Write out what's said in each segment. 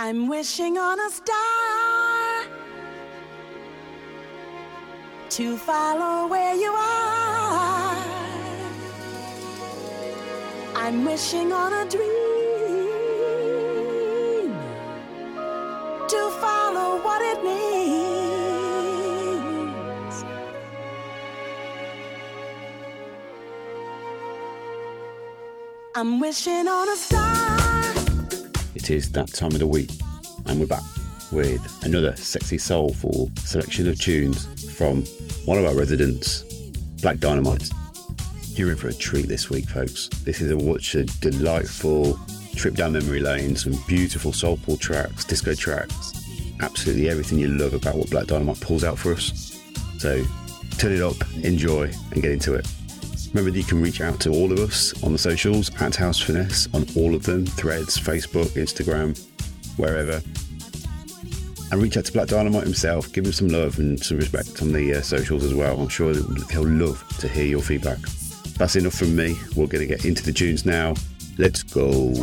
I'm wishing on a star to follow where you are. I'm wishing on a dream to follow what it means. I'm wishing on a star. It is that time of the week, and we're back with another sexy soulful selection of tunes from one of our residents, Black Dynamite. You're in for a treat this week, folks. This is a watch a delightful trip down memory lane, some beautiful soulful tracks, disco tracks, absolutely everything you love about what Black Dynamite pulls out for us. So turn it up, enjoy, and get into it. Remember that you can reach out to all of us on the socials at House Finesse on all of them threads, Facebook, Instagram, wherever. And reach out to Black Dynamite himself, give him some love and some respect on the uh, socials as well. I'm sure he'll love to hear your feedback. That's enough from me. We're going to get into the tunes now. Let's go.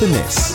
Than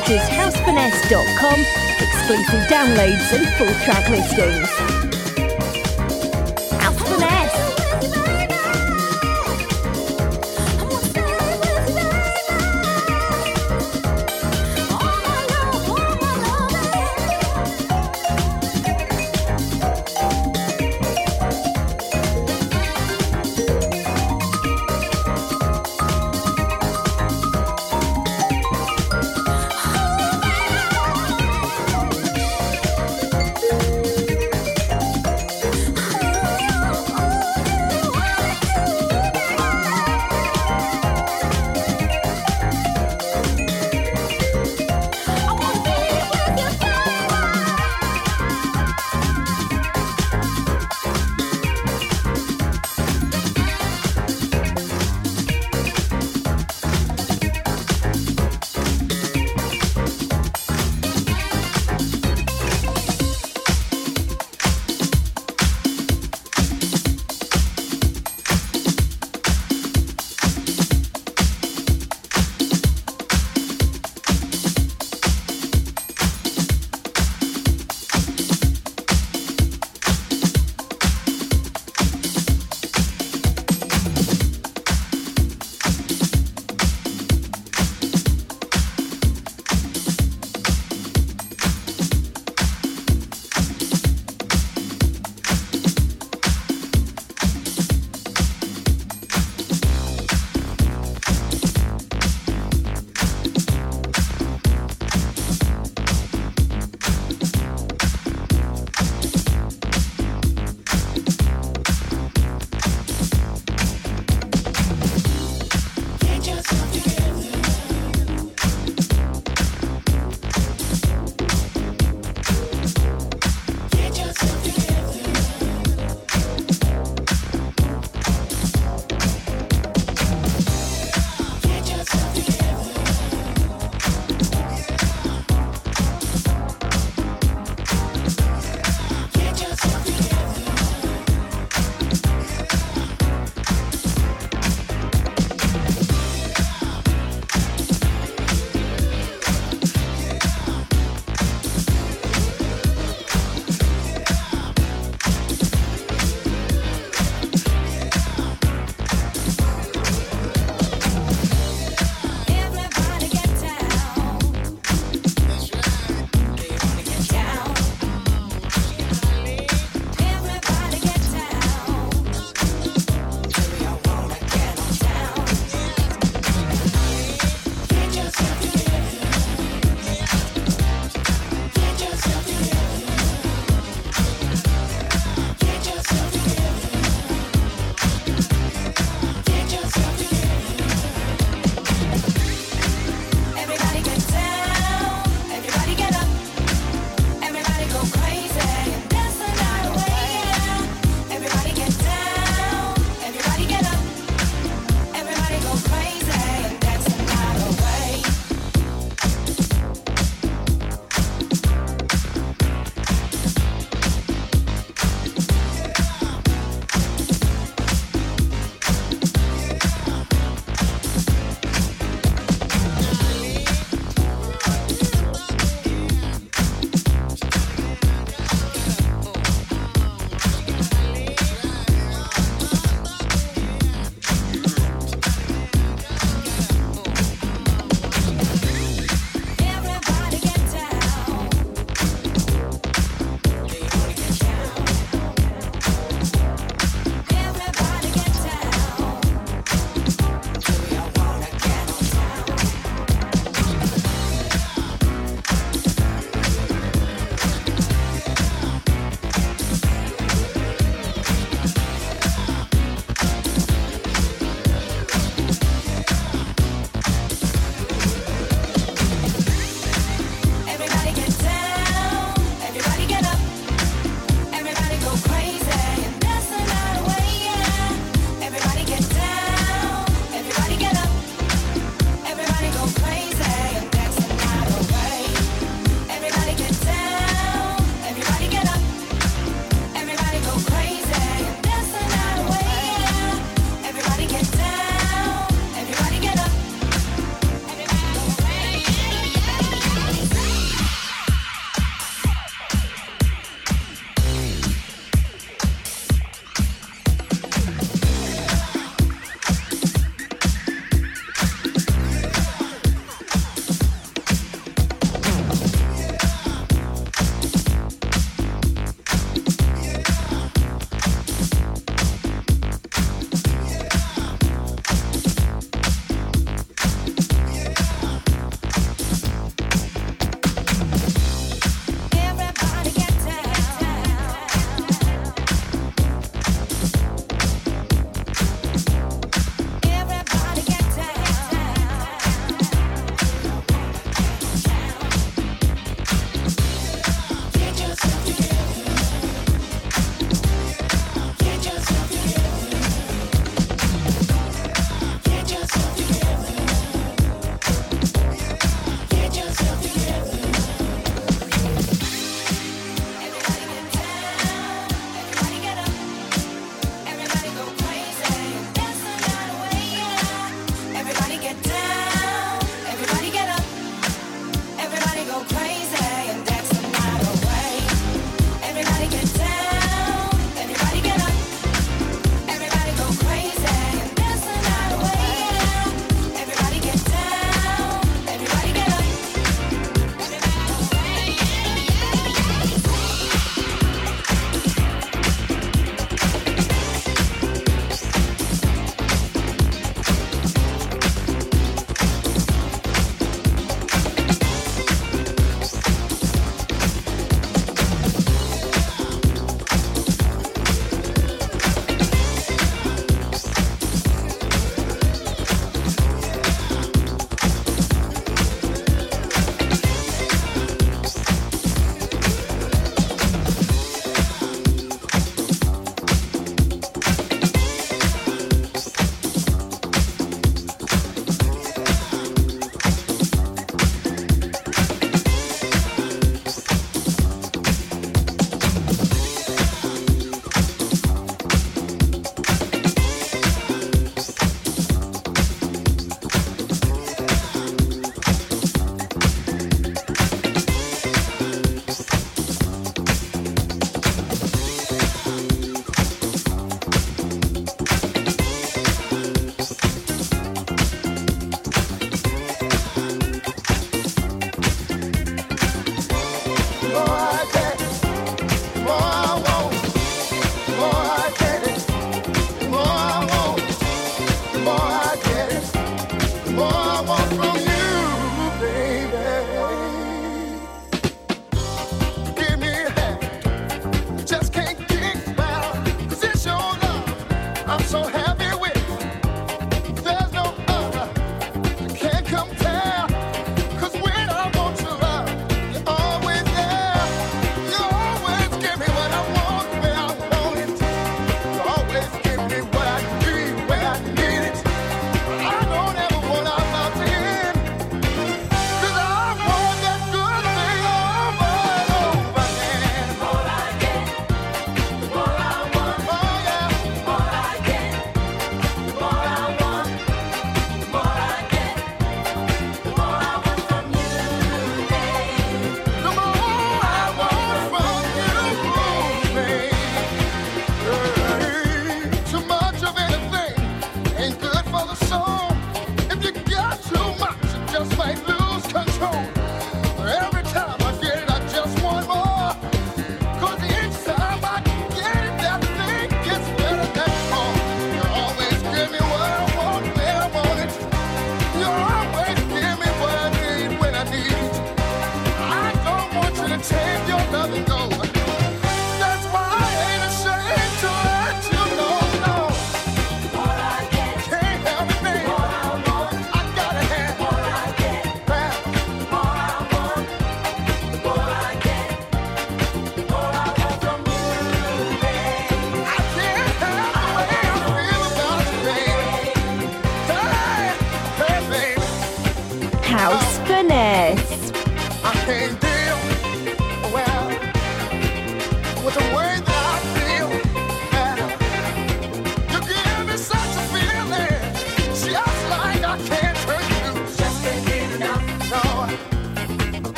site is housefinesse.com, exclusive downloads and full track listings.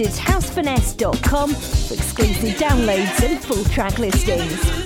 At housefinesse.com for exclusive downloads and full track listings.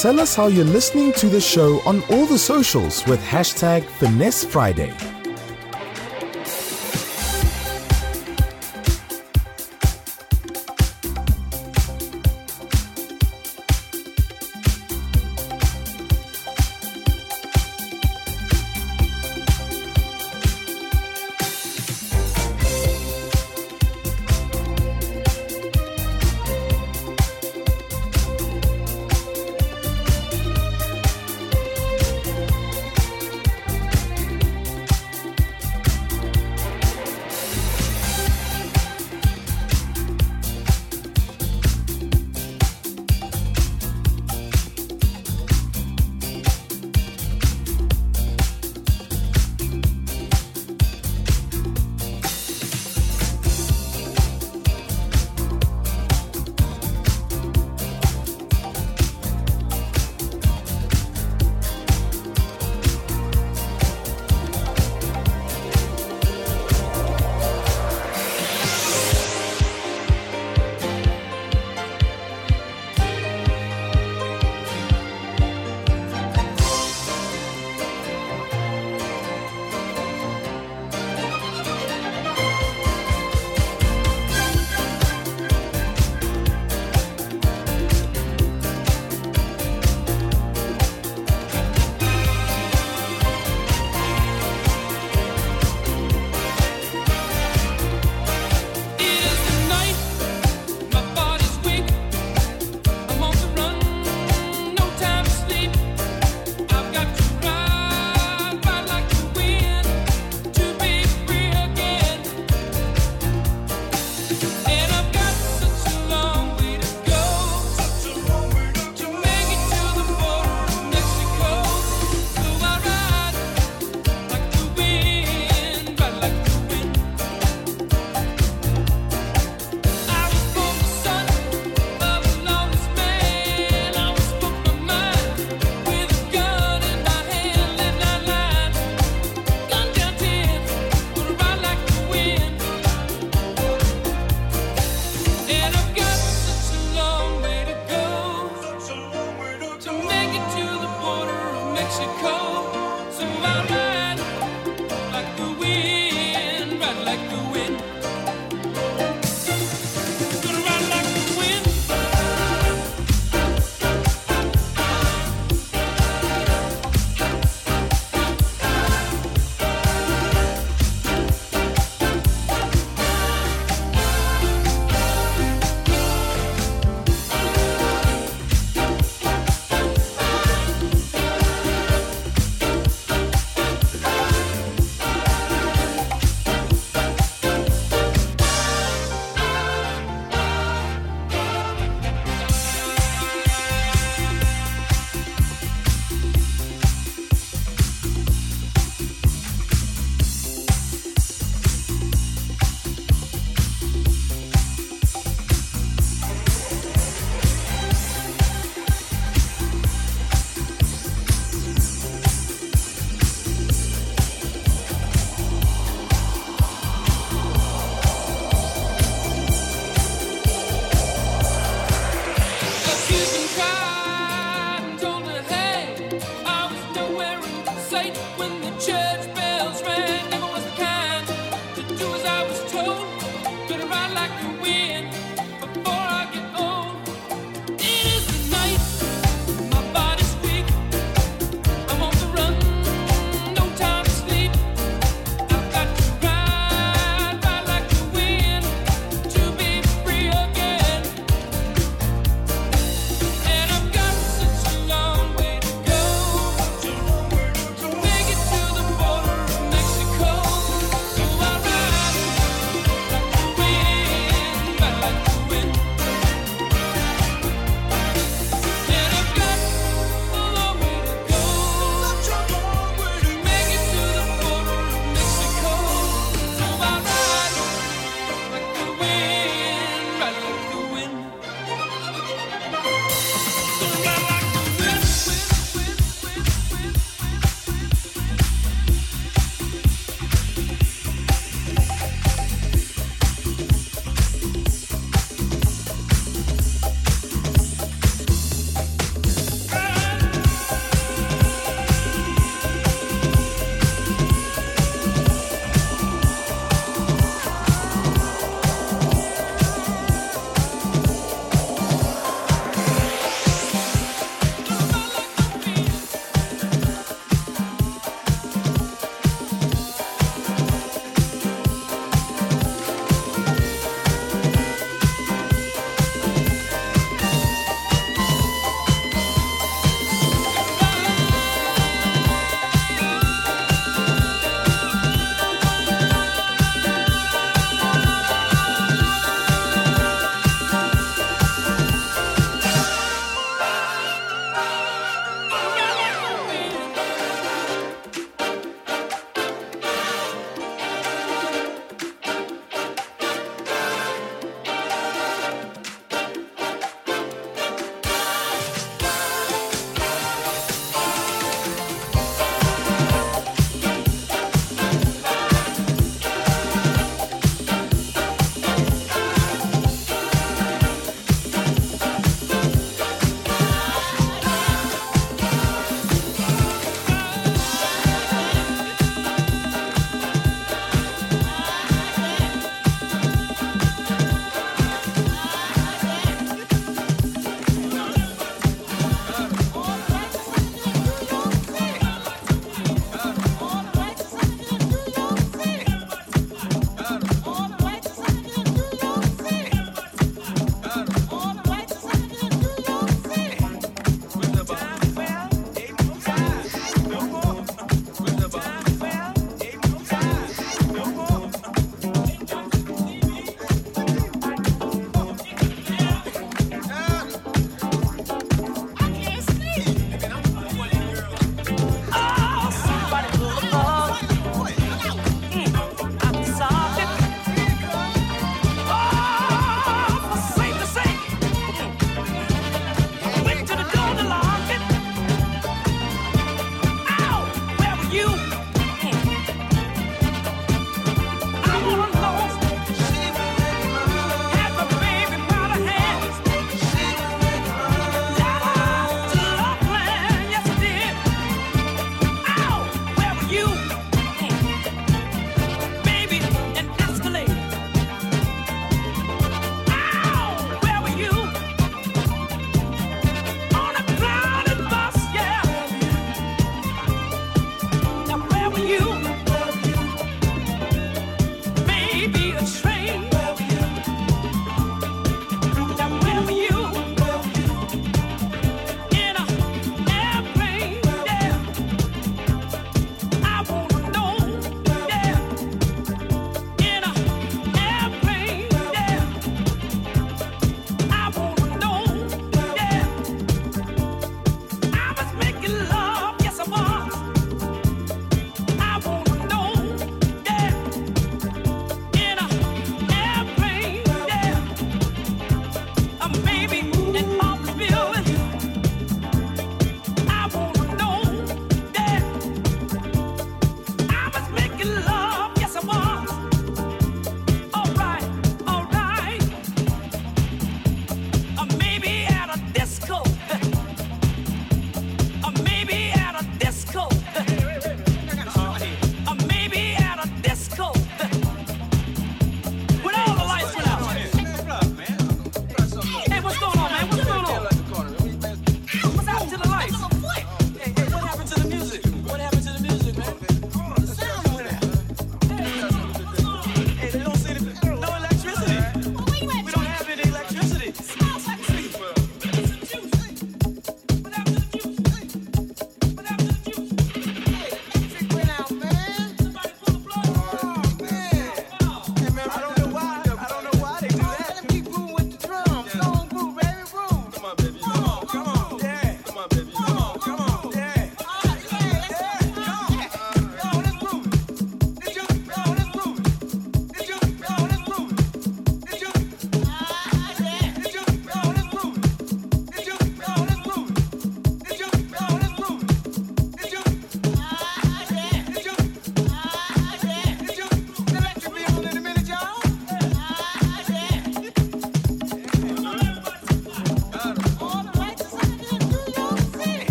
Tell us how you're listening to the show on all the socials with hashtag Finesse Friday.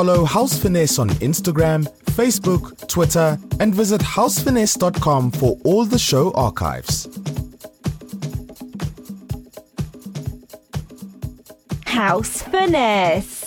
Follow House Finesse on Instagram, Facebook, Twitter, and visit housefinesse.com for all the show archives. House Finesse.